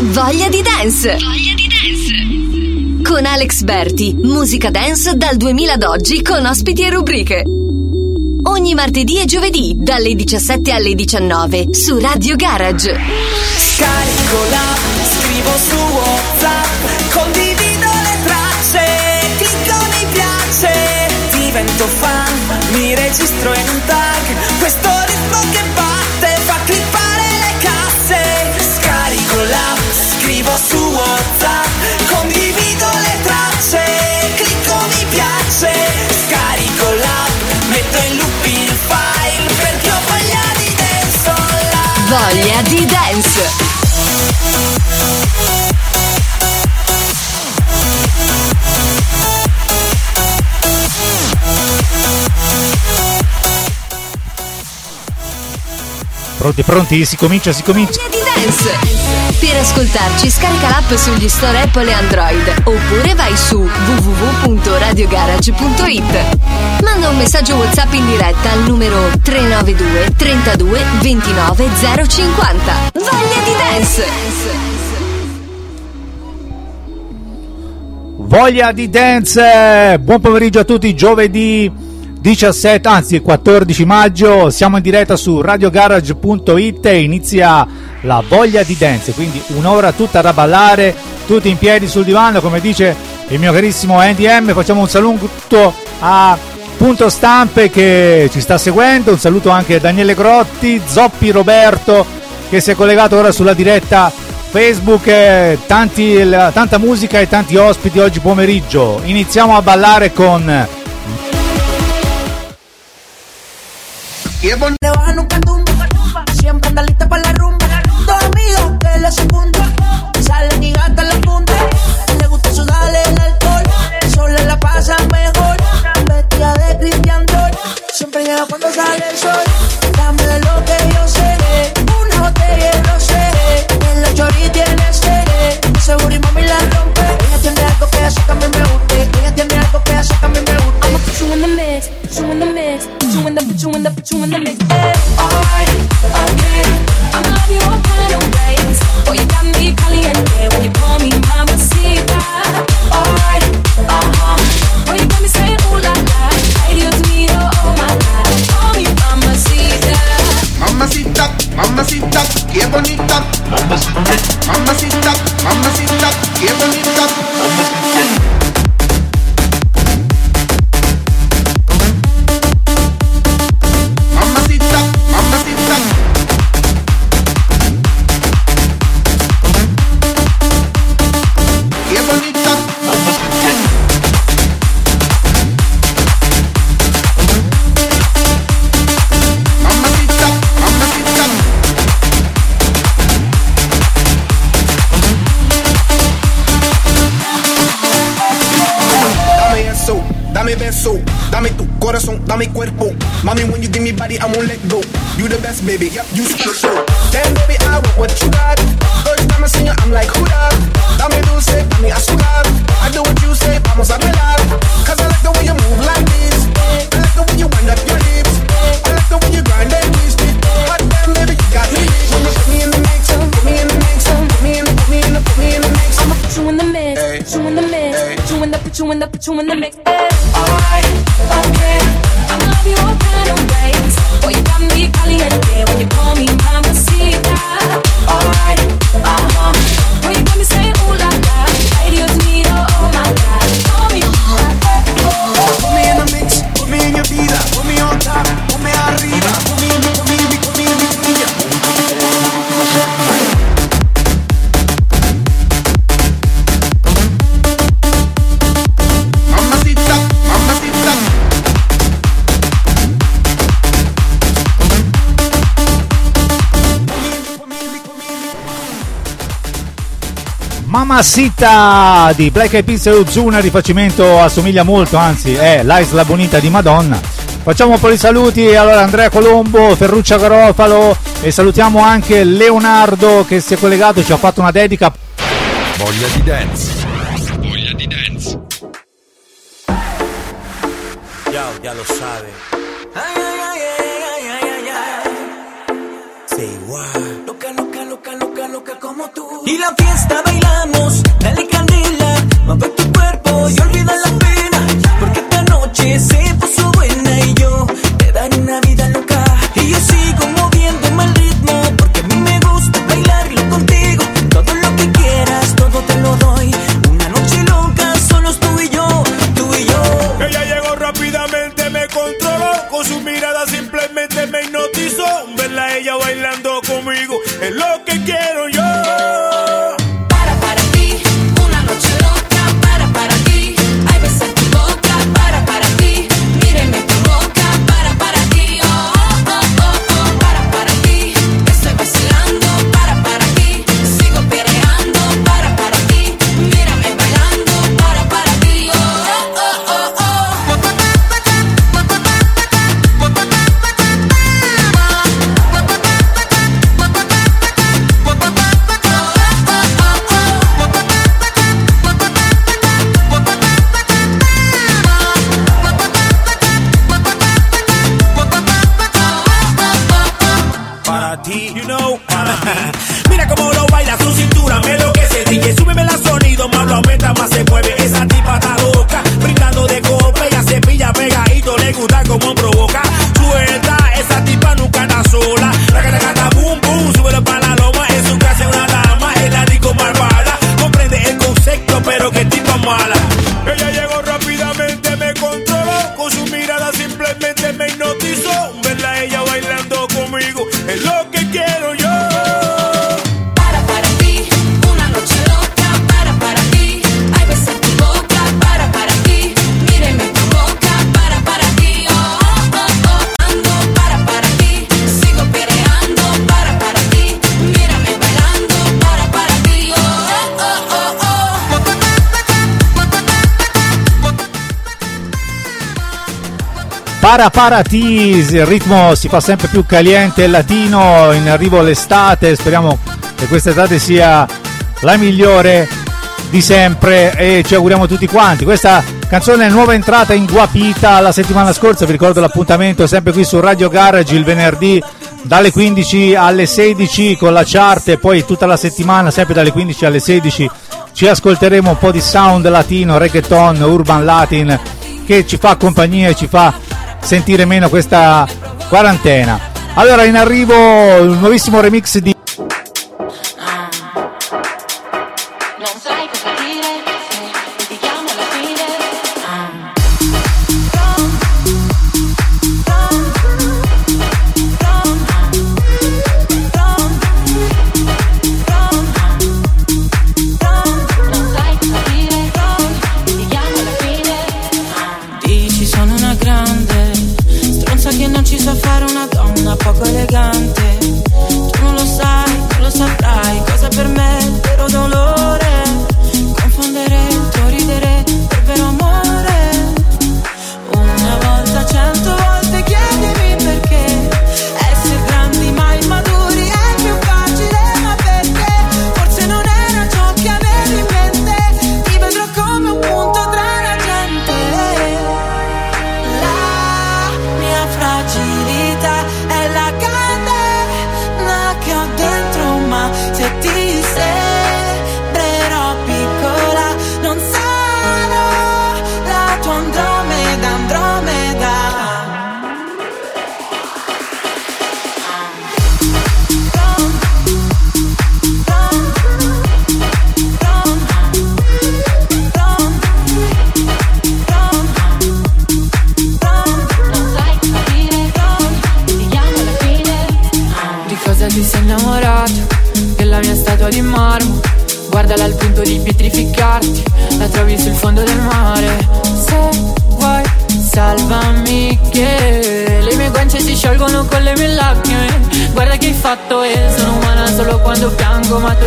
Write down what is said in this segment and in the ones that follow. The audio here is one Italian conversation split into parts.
Voglia di dance. Voglia di dance. Con Alex Berti, musica dance dal 2000 ad oggi con ospiti e rubriche. Ogni martedì e giovedì dalle 17 alle 19 su Radio Garage. Scarico l'app, scrivo su WhatsApp, condivido le tracce, clicco mi piace, divento fan, mi registro in un tag, questo scrivo Pronti, pronti? Si comincia, si comincia. Voglia di dance. Per ascoltarci scarica l'app sugli store Apple e Android oppure vai su www.radiogarage.it. Manda un messaggio WhatsApp in diretta al numero 392 32 29 050. Voglia di dance. Voglia di dance! Buon pomeriggio a tutti, giovedì 17, anzi 14 maggio, siamo in diretta su radiogarage.it e inizia la voglia di dance, quindi un'ora tutta da ballare, tutti in piedi sul divano, come dice il mio carissimo NDM, facciamo un saluto a Punto Stampe che ci sta seguendo, un saluto anche a Daniele Grotti, Zoppi Roberto che si è collegato ora sulla diretta Facebook, eh, tanti- la- tanta musica e tanti ospiti oggi pomeriggio. Iniziamo a ballare con Le baja nunca tumba, siempre anda lista para la rumba. Dos amigos que le secundan, salen y gastan la punta. Le gusta sudarle el alcohol, sola la pasa mejor. Vestida de Christian Dior, siempre llega cuando sale el sol. The, put you in the, put you in the mix. Alright, okay. I'ma love you all kind of ways. Boy, you got me caliente when you call me mamacita. Alright, Uh-huh. Boy, you got me saying ooh la la. Ay, Dios mío, oh my God. Call me mamacita. Mamacita, mamacita, qué bonita. Mamacita, mamacita, qué dame cuerpo. Mommy, when you give me body, I won't let go. You the best, baby, yep, you special. Damn, baby, I want what you got. First time I see you, I'm like, who that? Dame dulce, dame azúcar. I do what you say, vamos a bailar. Cause I like the way you move like this. I like the way you wind up your hips. I like the way you grind and twist it. Hot damn, baby, you got me. When you put me in the mix, put me in the mix, put me in the, put me in the, put me in the mix. I'ma put you in the mix, put you in the mix, put you in the, put you in the, put you in the mix. Alright, okay. I'ma love you all kind of ways. Boy, you got me caliente when you call me mamacita. Mamacita di Black Eyed Peas e Ozuna rifacimento assomiglia molto anzi è l'Isla Bonita di Madonna. Facciamo un po' di saluti allora Andrea Colombo Ferruccia Garofalo e salutiamo anche Leonardo che si è collegato e ci ha fatto una dedica. Voglia di dance. Voglia di dance. Ya, ya lo sabe ay, ay, loca loca loca loca loca como tú. Y la fiesta baby. Paratisi, il ritmo si fa sempre più caliente e latino, in arrivo l'estate, speriamo che quest'estate sia la migliore di sempre e ci auguriamo tutti quanti. Questa canzone è nuova entrata in Guapita la settimana scorsa, vi ricordo l'appuntamento sempre qui su Radio Garage il venerdì dalle 15 alle 16 con la chart e poi tutta la settimana sempre dalle 15 alle 16 ci ascolteremo un po' di sound latino, reggaeton, urban latin che ci fa compagnia e ci fa sentire meno questa quarantena. Allora in arrivo il nuovissimo remix di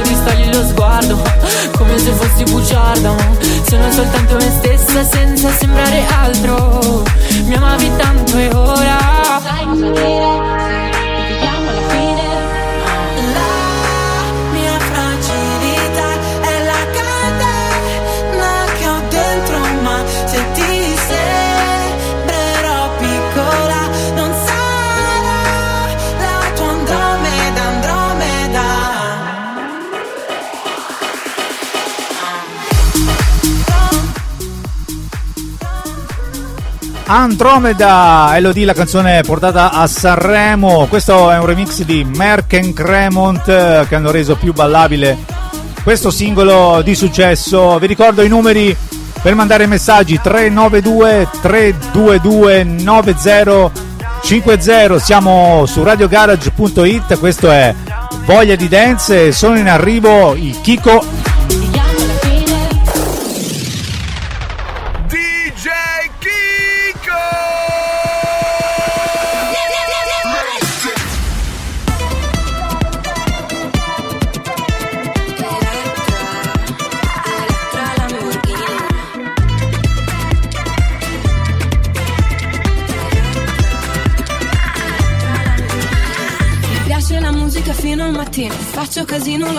distogli lo sguardo Come se fossi bugiarda Sono soltanto me stessa senza sembrare altro. Mi amavi tanto e ora Sai cosa dire? Andromeda, Elodie, la canzone portata a Sanremo. Questo è un remix di Merck and Cremont eh, che hanno reso più ballabile questo singolo di successo. Vi ricordo i numeri per mandare messaggi 392 322 9050. Siamo su radiogarage.it. Questo è Voglia di Dance. Sono in arrivo il Kiko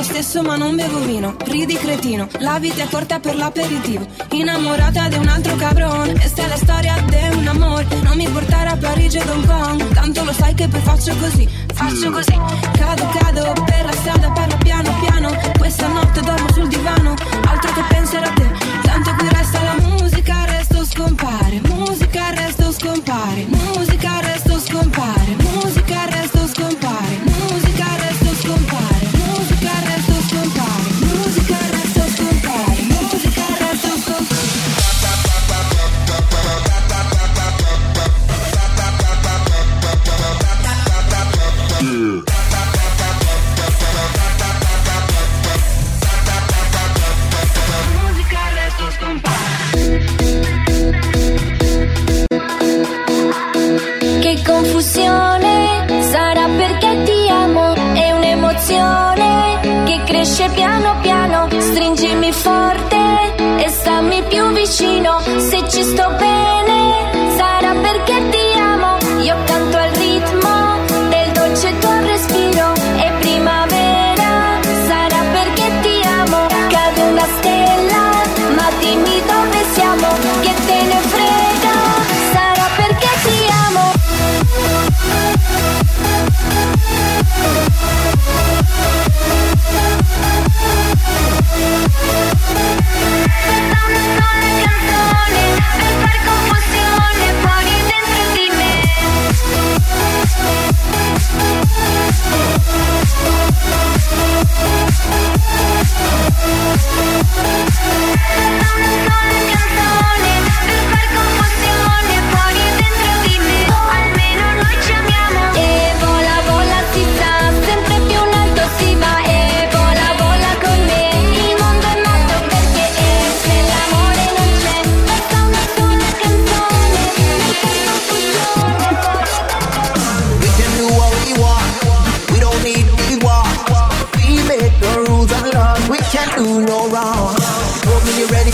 lo stesso ma non bevo vino. Ridi cretino, la vita è corta per l'aperitivo. Innamorata di un altro cabron Questa è la storia di un amore. Non mi portare a Parigi ed Hong Kong Tanto lo sai che poi faccio così Faccio così. Cado, cado per la strada, parlo piano piano. Questa notte dormo sul divano Altro che pensare a te. Tanto qui resta la musica, resto scompare. Musica, resto scompare. Musica, resto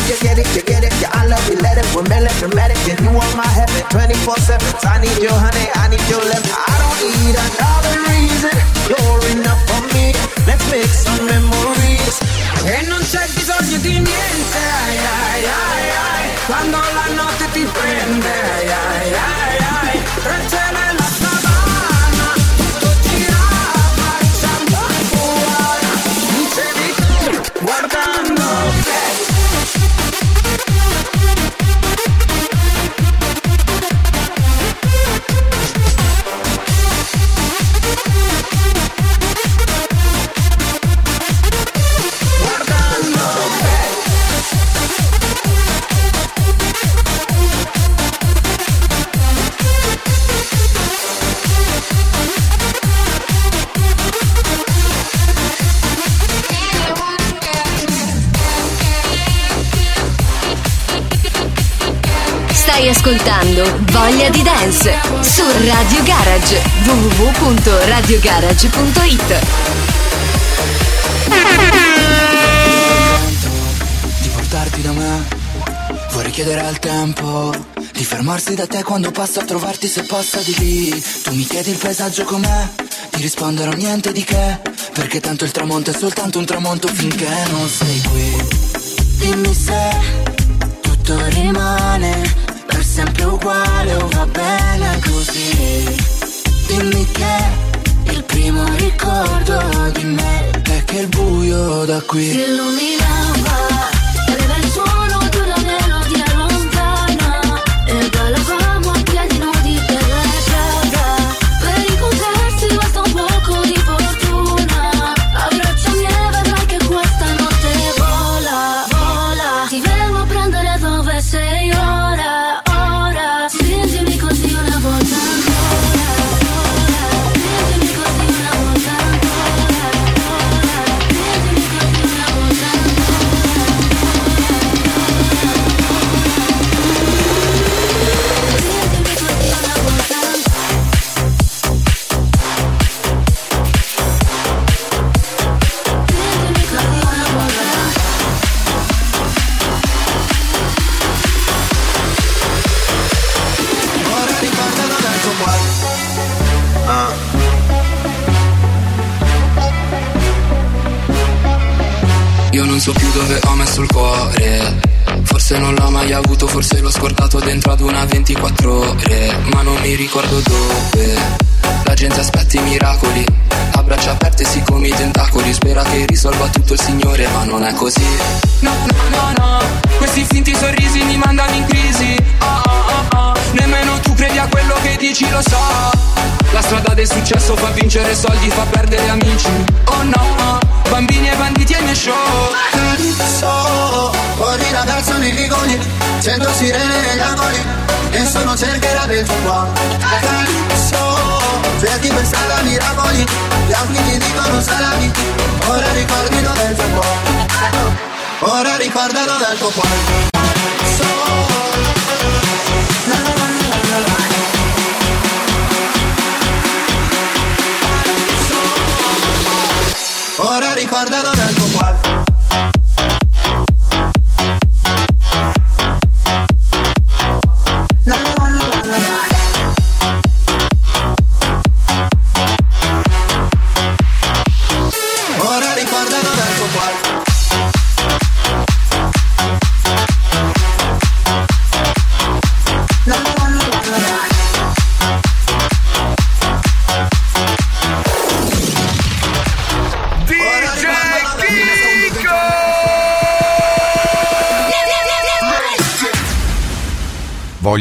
you get it, you get it. Yeah, I love you, let it. We're melodramatic, and you want my heaven 24 7. I need your honey, I need your love. I don't need another reason. You're enough for me. Let's make some memories. E non c'è bisogno di niente, ai ai ai ai, quando la notte ti prende, ai ai ai, ascoltando Voglia di Dance su Radio Garage www.radiogarage.it di portarti da me. Vorrei chiedere al tempo di fermarsi da te quando passo a trovarti se passa di lì. Tu mi chiedi il paesaggio com'è, ti risponderò niente di che. Perché tanto il tramonto è soltanto un tramonto finché non sei qui. Dimmi se tutto rimane sempre uguale o va bene così. Dimmi che il primo ricordo di me è che il buio da qui Si illuminava, mai avuto, forse l'ho scordato dentro ad una 24 ore. Ma non mi ricordo dove. La gente aspetta i miracoli. A braccia aperte si come i tentacoli. Spera che risolva tutto il Signore, ma non è così. No, no, no, no. Questi finti sorrisi mi mandano in crisi. Ah, ah, ah, ah. Nemmeno tu credi a quello che dici, lo so. La strada del successo fa vincere soldi, fa perdere amici. Oh no, bambini e banditi ai miei show. So, fuori ragazzo nei rigoni, sento sirene negli angoli, nessuno cercherà dentro qua. So, cerchi per strada miracoli, gli altri ti dicono salami, ora ricordi dove è il tuo cuore. Ora ricorda dove è il tuo cuore. Ora ricorda dove il tuo cuore. Ora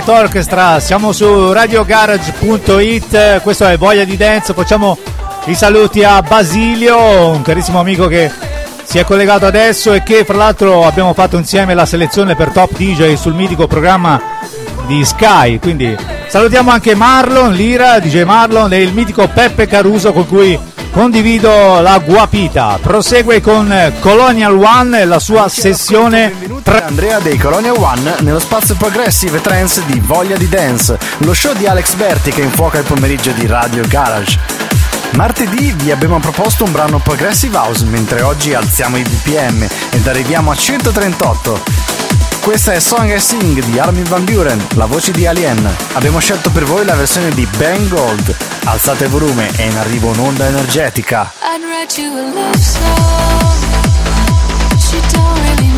Relight Orchestra, siamo su radiogarage.it, questo è Voglia di Dance, facciamo i saluti a Basilio, un carissimo amico che si è collegato adesso e che fra l'altro abbiamo fatto insieme la selezione per Top DJ sul mitico programma di Sky. Quindi salutiamo anche Marlon Lira, DJ Marlon e il mitico Peppe Caruso con cui condivido la guapita. Prosegue con Colonial One e la sua sessione Tra Andrea dei Colonia One nello spazio progressive trance di Voglia di Dance, lo show di Alex Berti che infuoca il pomeriggio di Radio Garage. Martedì vi abbiamo proposto un brano progressive house, mentre oggi alziamo i BPM ed arriviamo a 138. Questa è Song I Sing di Armin Van Buren, la voce di Alien. Abbiamo scelto per voi la versione di Ben Gold. Alzate il volume, è in arrivo un'onda energetica. I'd write you a love song. You don't really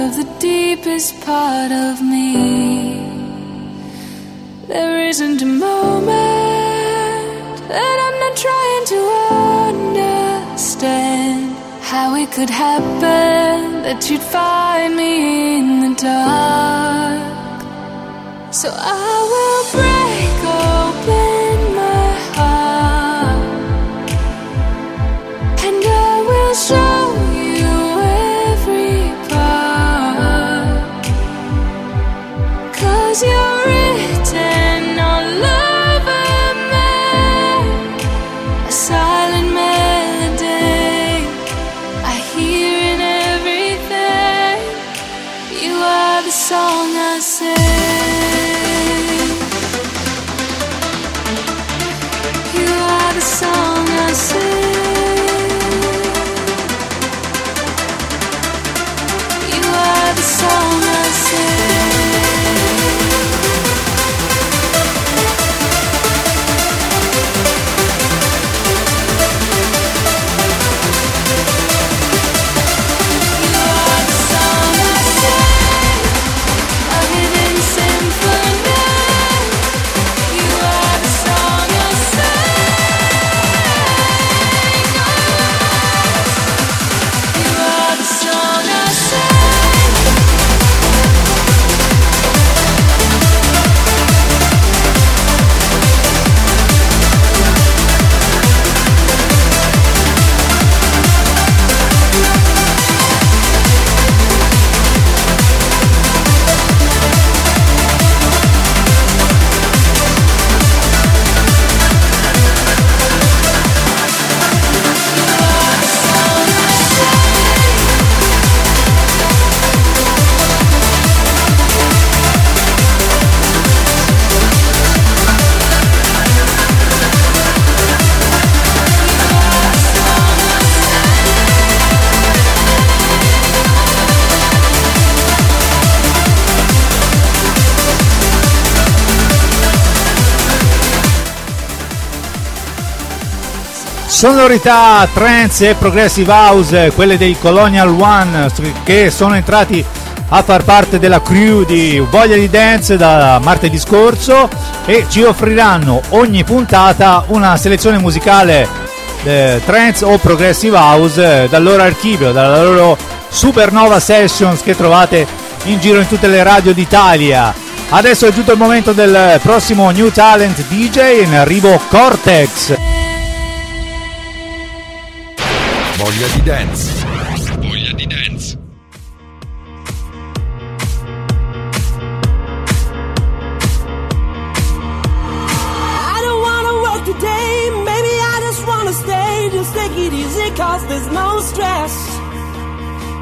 of the deepest part of me. There isn't a moment that I'm not trying to understand how it could happen that you'd find me in the dark. So I will break Sonorità, trance e progressive house, quelle dei Colonial One che sono entrati a far parte della crew di Voglia di Dance da martedì scorso e ci offriranno ogni puntata una selezione musicale eh, trance o progressive house eh, dal loro archivio, dalla loro Supernova Sessions che trovate in giro in tutte le radio d'Italia. Adesso è giunto il momento del prossimo New Talent DJ in arrivo Cortex. Voglia di dance. Voglia di dance. I don't wanna work today, maybe I just wanna stay. Just take it easy, because there's no stress.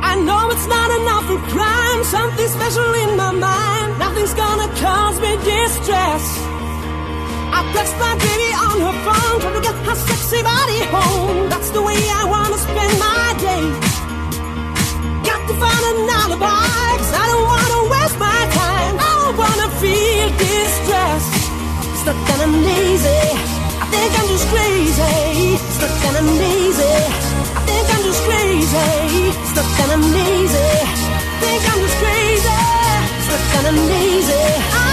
I know it's not enough for crime, something special in my mind. Nothing's gonna cause me distress. I text my baby on her phone, trying to get her sexy body home. That's the way I wanna spend my day. Got to find an alibi, 'cause I don't wanna waste my time. I don't wanna feel distressed. Stuck and I'm lazy. I think I'm just crazy. Stuck and I'm lazy. I think I'm just crazy. Stuck and I'm lazy. Think I'm just crazy. Stuck and I'm lazy.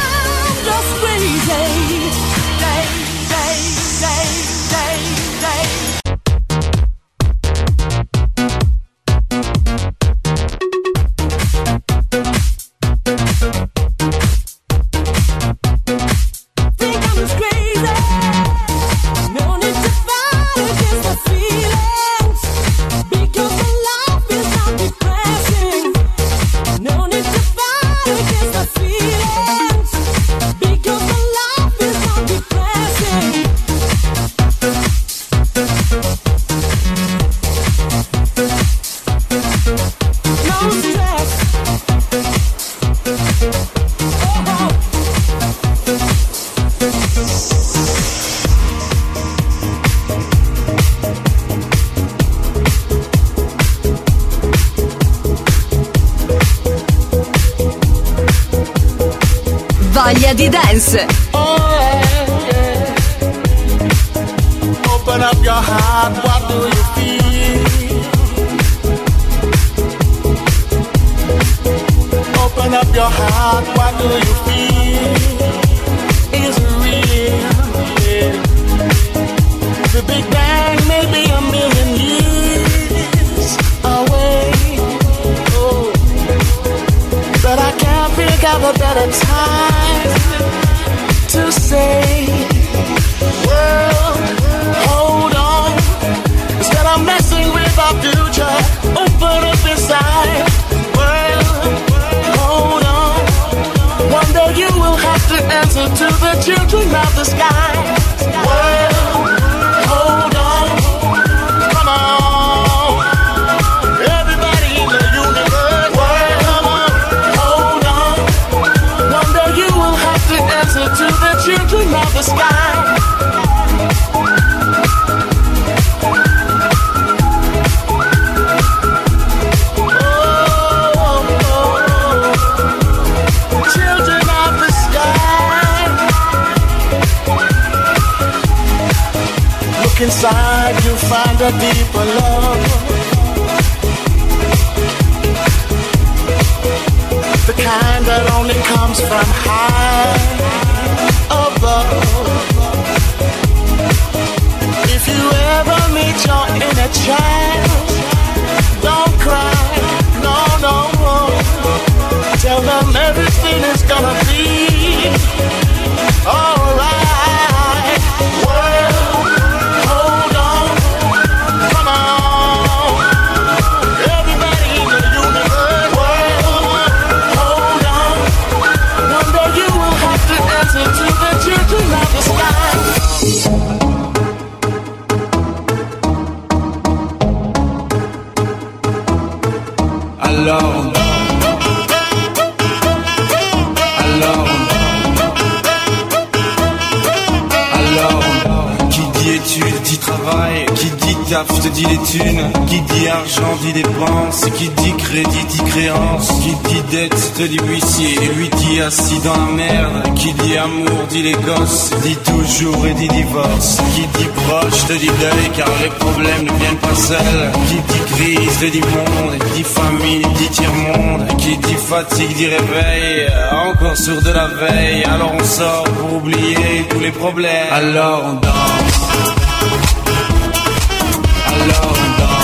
Dit crise te dit monde, dit famille dit tiers-monde, qui dit fatigue dit réveil, encore sur de la veille, alors on sort pour oublier tous les problèmes, alors on danse. Alors on danse.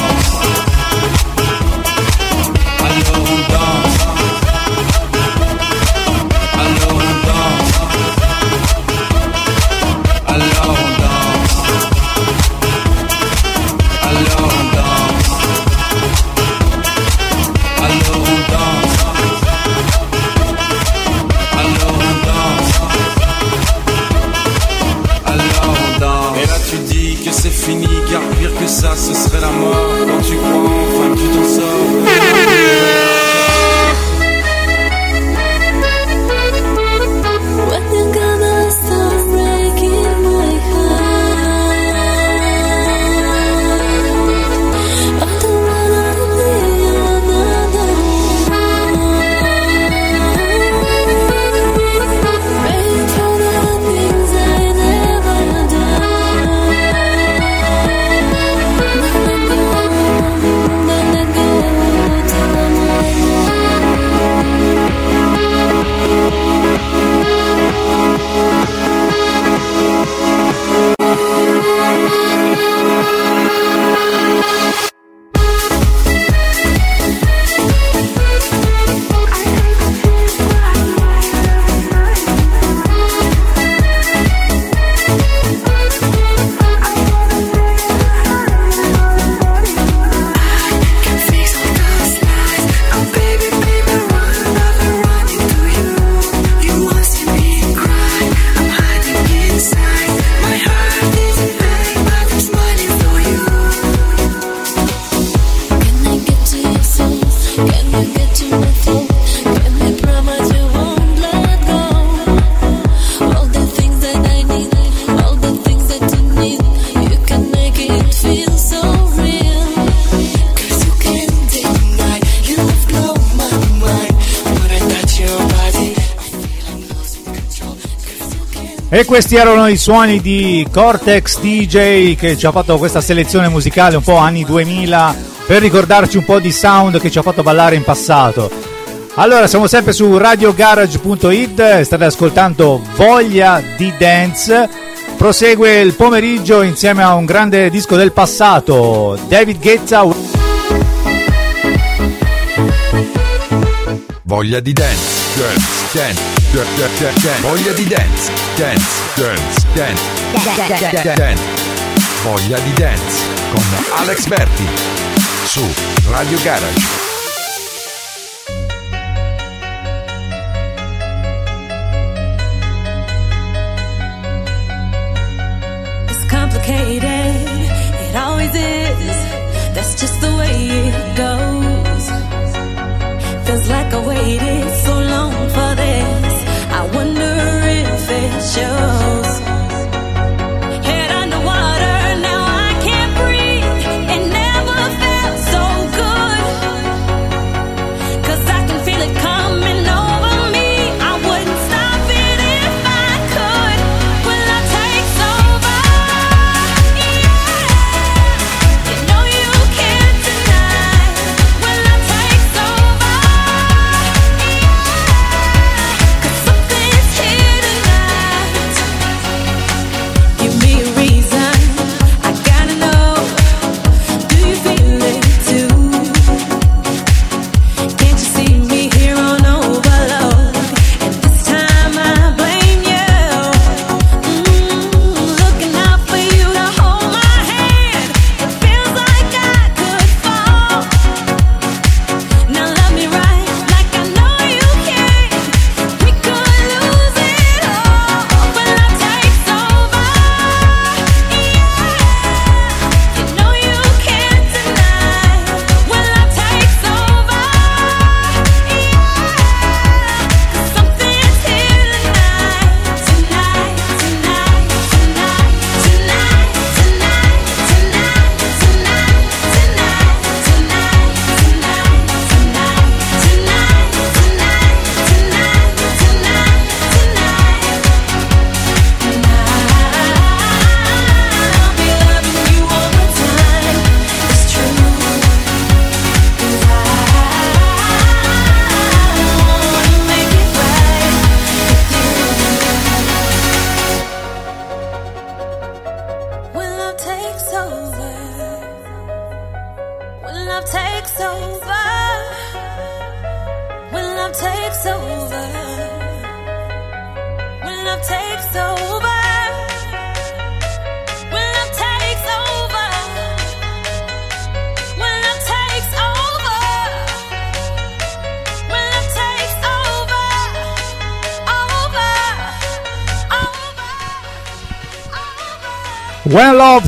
E questi erano i suoni di Cortex DJ che ci ha fatto questa selezione musicale un po' anni 2000 per ricordarci un po' di sound che ci ha fatto ballare in passato. Allora, siamo sempre su radiogarage.it, state ascoltando Voglia di Dance. Prosegue il pomeriggio insieme a un grande disco del passato, David Guetta. Voglia di dance, dance, dance. Voglia di dance, dance, dance, dance, dance. Voglia di dance con Alex Berti su Radio Garage. It always is. That's just the way it goes. Feels like I waited so you.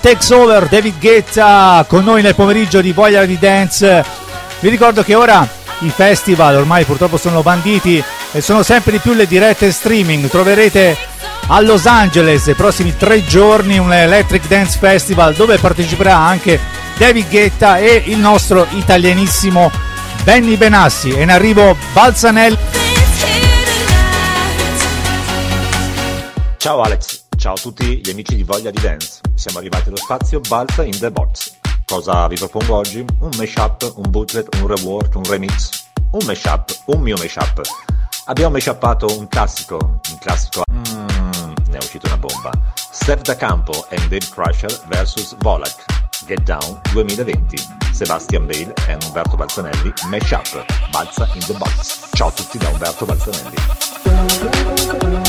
Takes Over, David Guetta con noi nel pomeriggio di Voglia di Dance. Vi ricordo che ora i festival ormai purtroppo sono banditi e sono sempre di più le dirette streaming. Troverete a Los Angeles nei prossimi tre giorni un Electric Dance Festival dove parteciperà anche David Guetta e il nostro italianissimo Benny Benassi. E in arrivo Balzanelli. Ciao Alex, ciao a tutti gli amici di Voglia di Dance. Siamo arrivati allo spazio Balza in the Box. Cosa vi propongo oggi? Un mashup, un bootleg, un rework, un remix. Un mashup, un mio mashup. Abbiamo mashuppato un classico, un classico... Mmm, ne è uscita una bomba. Steph da Campo e Dave Crusher vs Volak. Get Down 2020. Sebastian Bale e Umberto Balzanelli, mashup. Balza in the Box. Ciao a tutti da Umberto Balzanelli.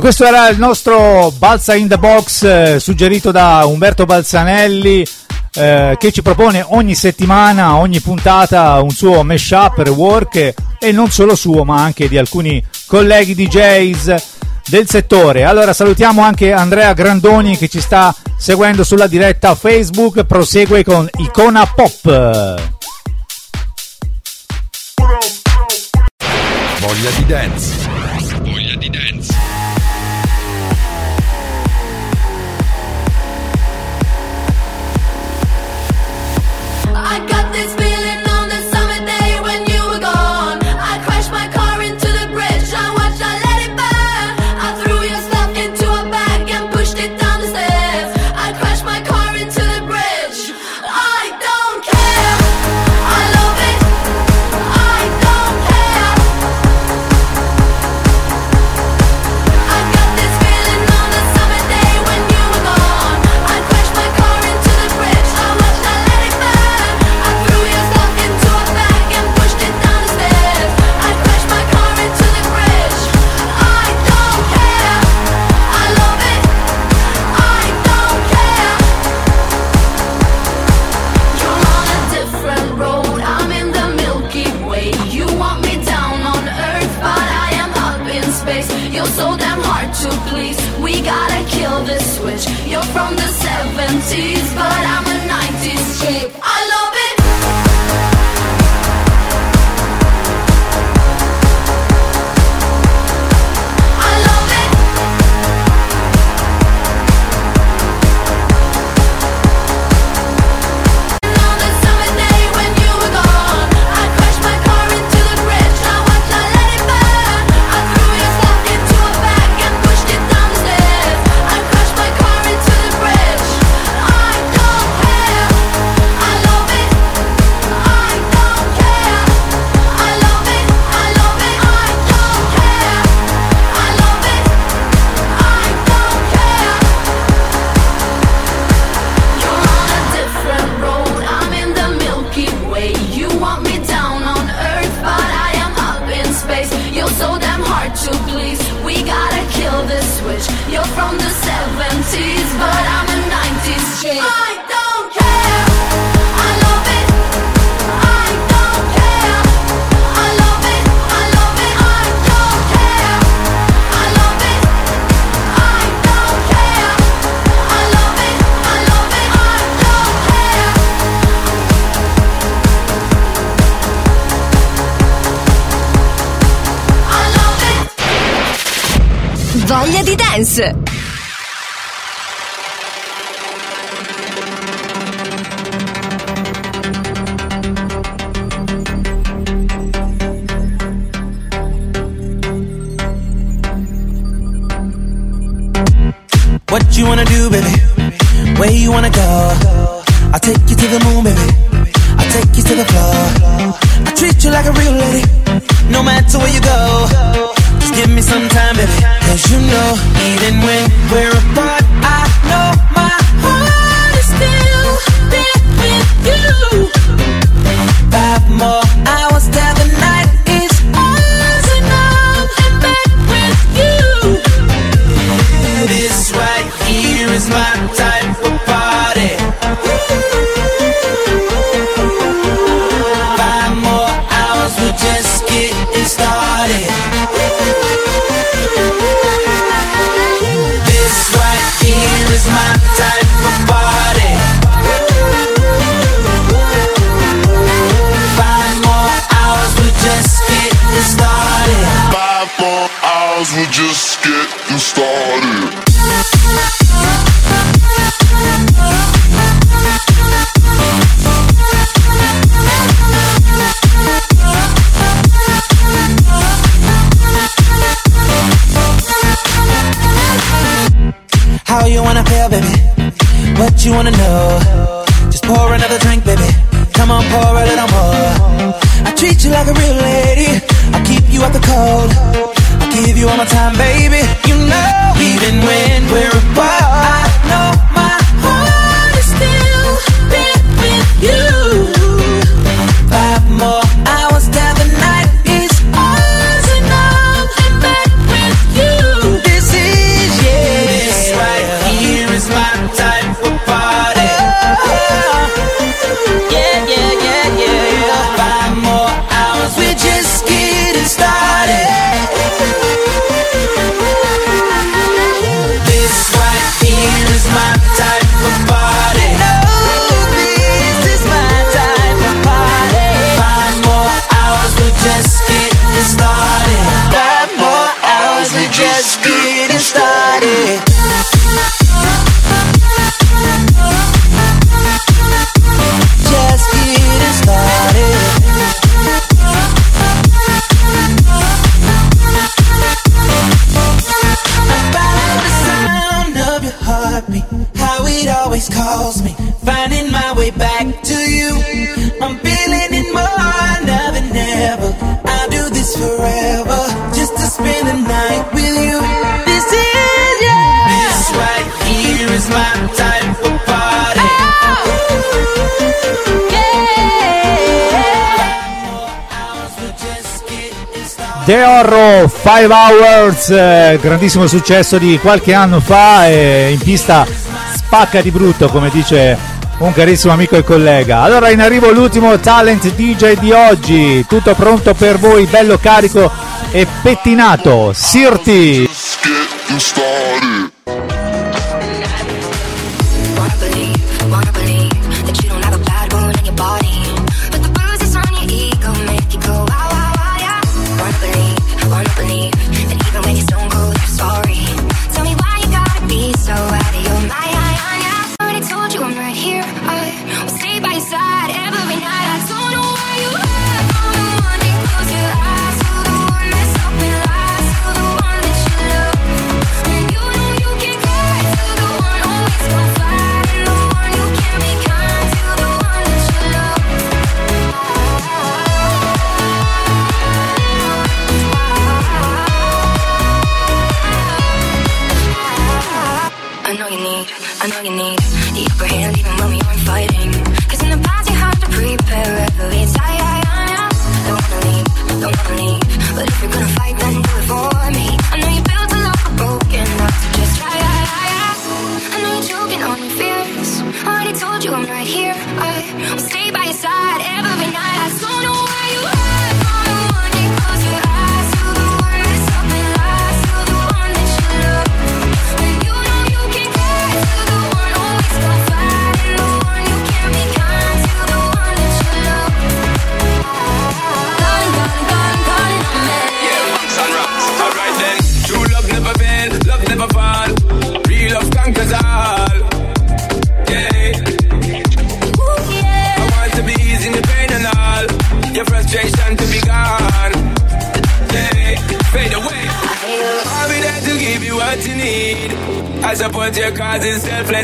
questo era il nostro Balsa in the Box eh, suggerito da Umberto Balzanelli eh, che ci propone ogni settimana, ogni puntata un suo mashup, rework e non solo suo ma anche di alcuni colleghi DJs del settore. Allora salutiamo anche Andrea Grandoni che ci sta seguendo sulla diretta Facebook, prosegue con Icona Pop. Voglia di dance The Horror 5 Hours, eh, grandissimo successo di qualche anno fa e in pista spacca di brutto come dice un carissimo amico e collega. Allora in arrivo l'ultimo talent DJ di oggi, tutto pronto per voi, bello carico e pettinato, Sirti!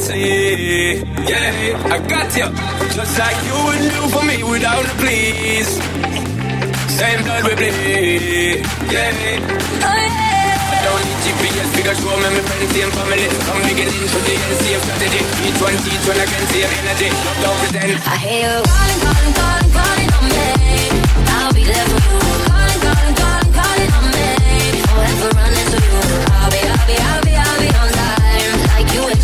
see. Yeah, I got you. Just like you would do for me without a please. Same blood we bleed. Yeah. Oh, yeah. I don't need GPS because you are my friends and family. From beginning to the end, see a strategy. Each one teach when I can see your energy. Don't, don't pretend. I hear you calling, calling, calling, calling on me. I'll be there for you. Calling, calling, calling, calling on me. Forever running to you. I'll be, I'll be, I'll be, I'll be on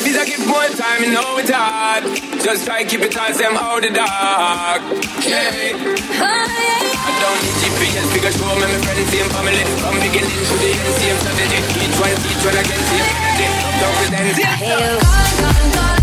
Life is a gift one time, you know it's hard. Just try keep it tight, them out the dark. Yeah. I don't need GPS, because show me my friends, same family. From beginning to the end, same strategy. Each one, each one against same strategy. Don't pretend. Hey, gone, gone, gone.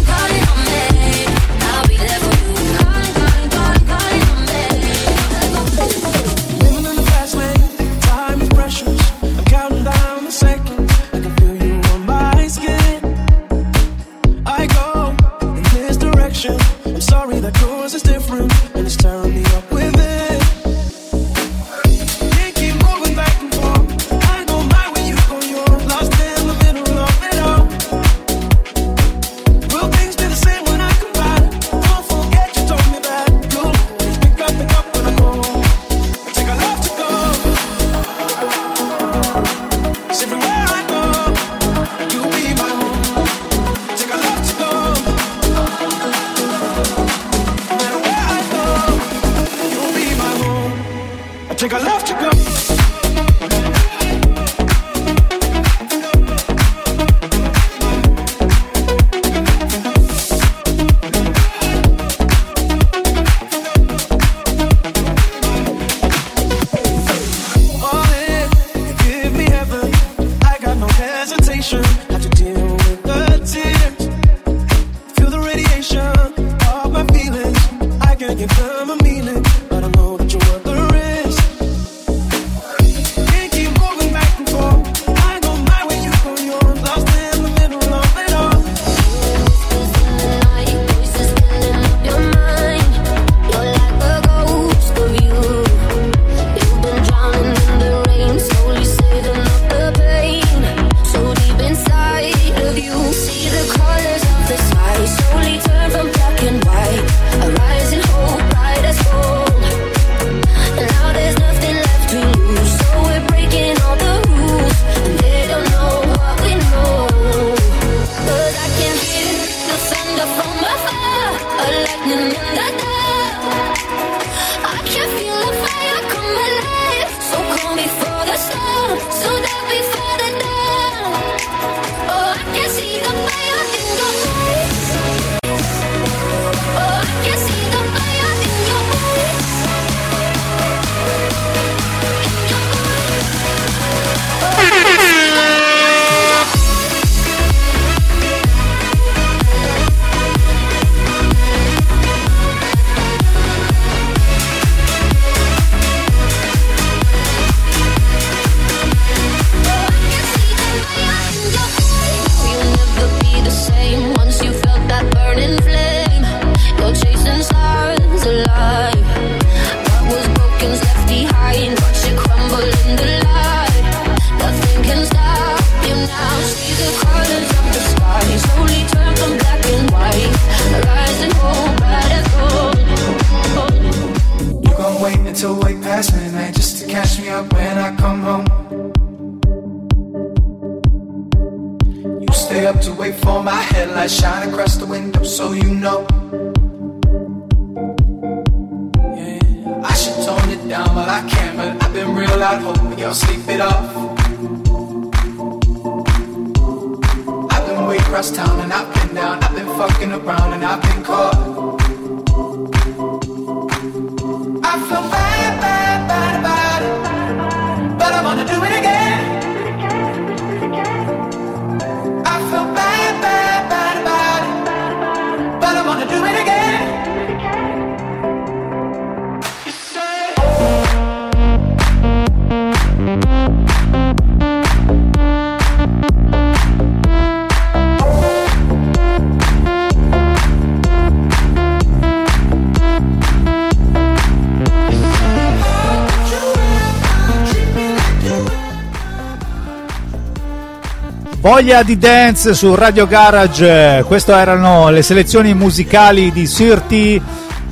Voglia di dance su Radio Garage, queste erano le selezioni musicali di Sirti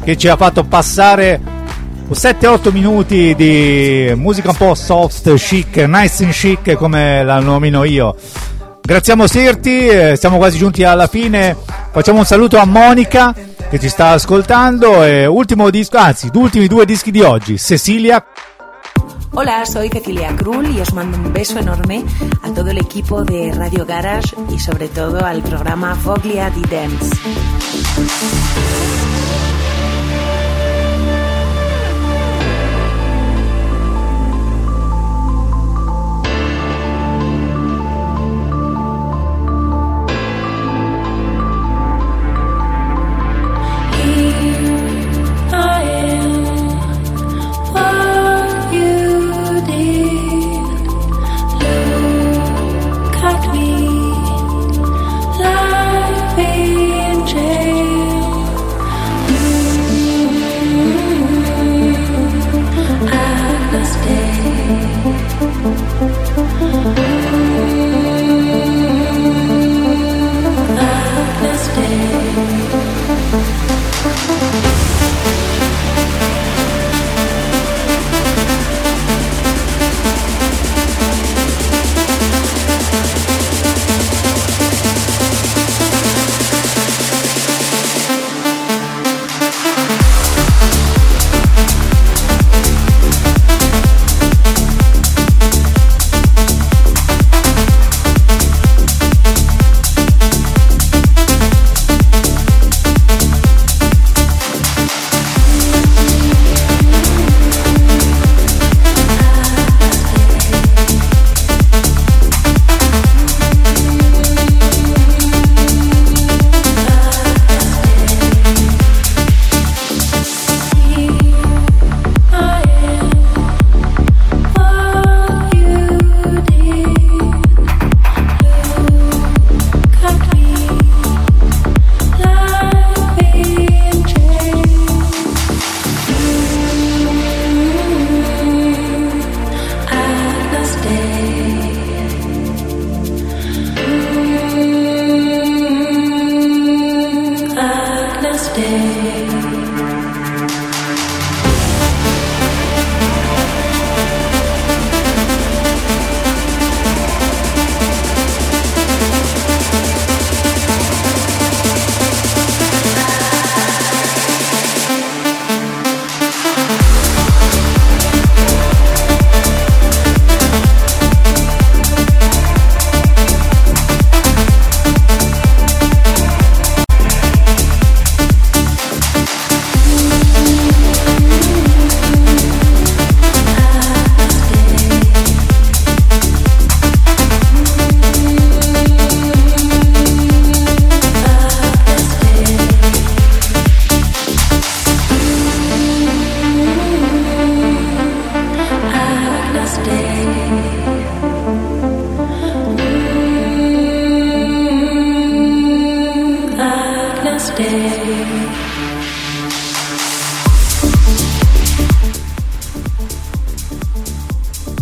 che ci ha fatto passare 7-8 minuti di musica un po' soft, chic, nice and chic come la nomino io. Grazie Sirti, eh, siamo quasi giunti alla fine, facciamo un saluto a Monica che ci sta ascoltando. E ultimo disco, anzi, gli ultimi due dischi di oggi, Cecilia Hola, soy Cecilia Krull y os mando un beso enorme a todo el equipo de Radio Garage y sobre todo al programa Foglia di Dance.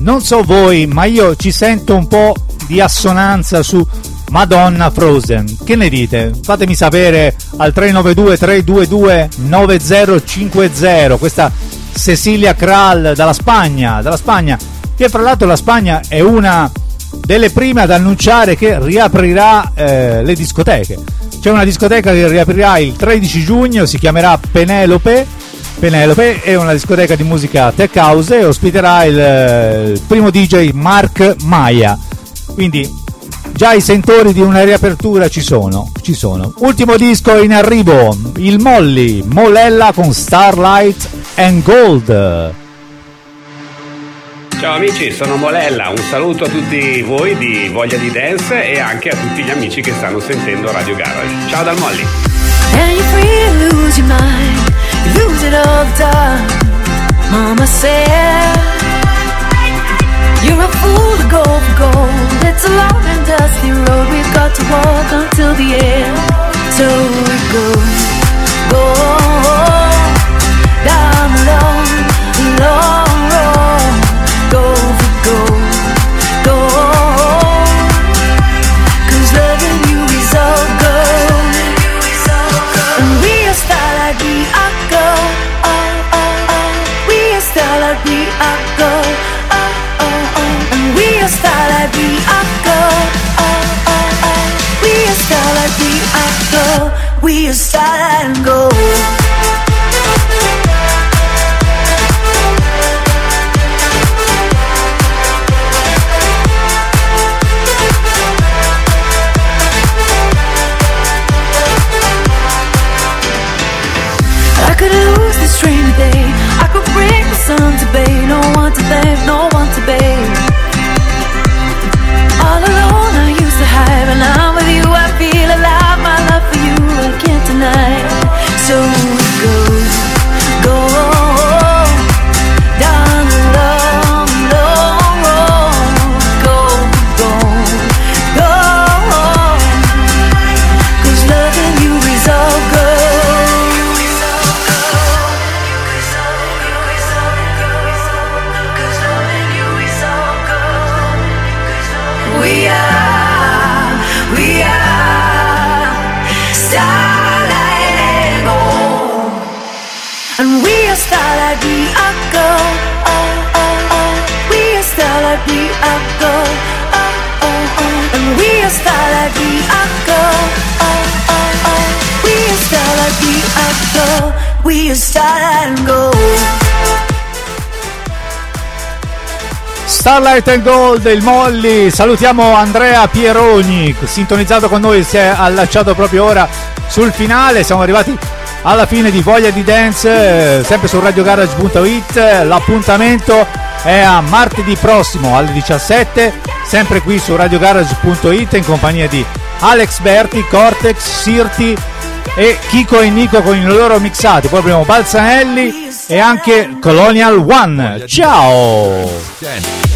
Non so voi, ma io ci sento un po' di assonanza su Madonna Frozen. Che ne dite? Fatemi sapere al 392 322 9050. Questa Cecilia Kral dalla Spagna, dalla Spagna, che fra l'altro la Spagna è una delle prime ad annunciare che riaprirà eh, le discoteche. C'è una discoteca che riaprirà il 13 giugno, si chiamerà Penelope. Penelope è una discoteca di musica tech house e ospiterà il, eh, il primo DJ Mark Maya. Quindi già i sentori di una riapertura ci sono, ci sono. Ultimo disco in arrivo, il Molly, Molella con Starlight and Gold. Ciao amici, sono Molella, un saluto a tutti voi di Voglia di Dance e anche a tutti gli amici che stanno sentendo Radio Garage. Ciao dal Molly! Lose it all the time. Mama said, You're a fool to go for gold. It's a long and dusty road we've got to walk until the end. So it goes, go down the long, oh. And we are starlight, we are gold. Oh, oh, oh. We are starlight, we are gold. We are starlight and gold. Starlight and Gold, il Molly. Salutiamo Andrea Pieroni, sintonizzato con noi, si è allacciato proprio ora sul finale. Siamo arrivati alla fine di Voglia di Dance, eh, sempre su radiogarage.it. L'appuntamento è a martedì prossimo alle 17, sempre qui su radiogarage.it in compagnia di Alex Berti, Cortex, Sirti e Kiko e Nico con i loro mixati. Poi abbiamo Balzanelli e anche Colonial One. Ciao!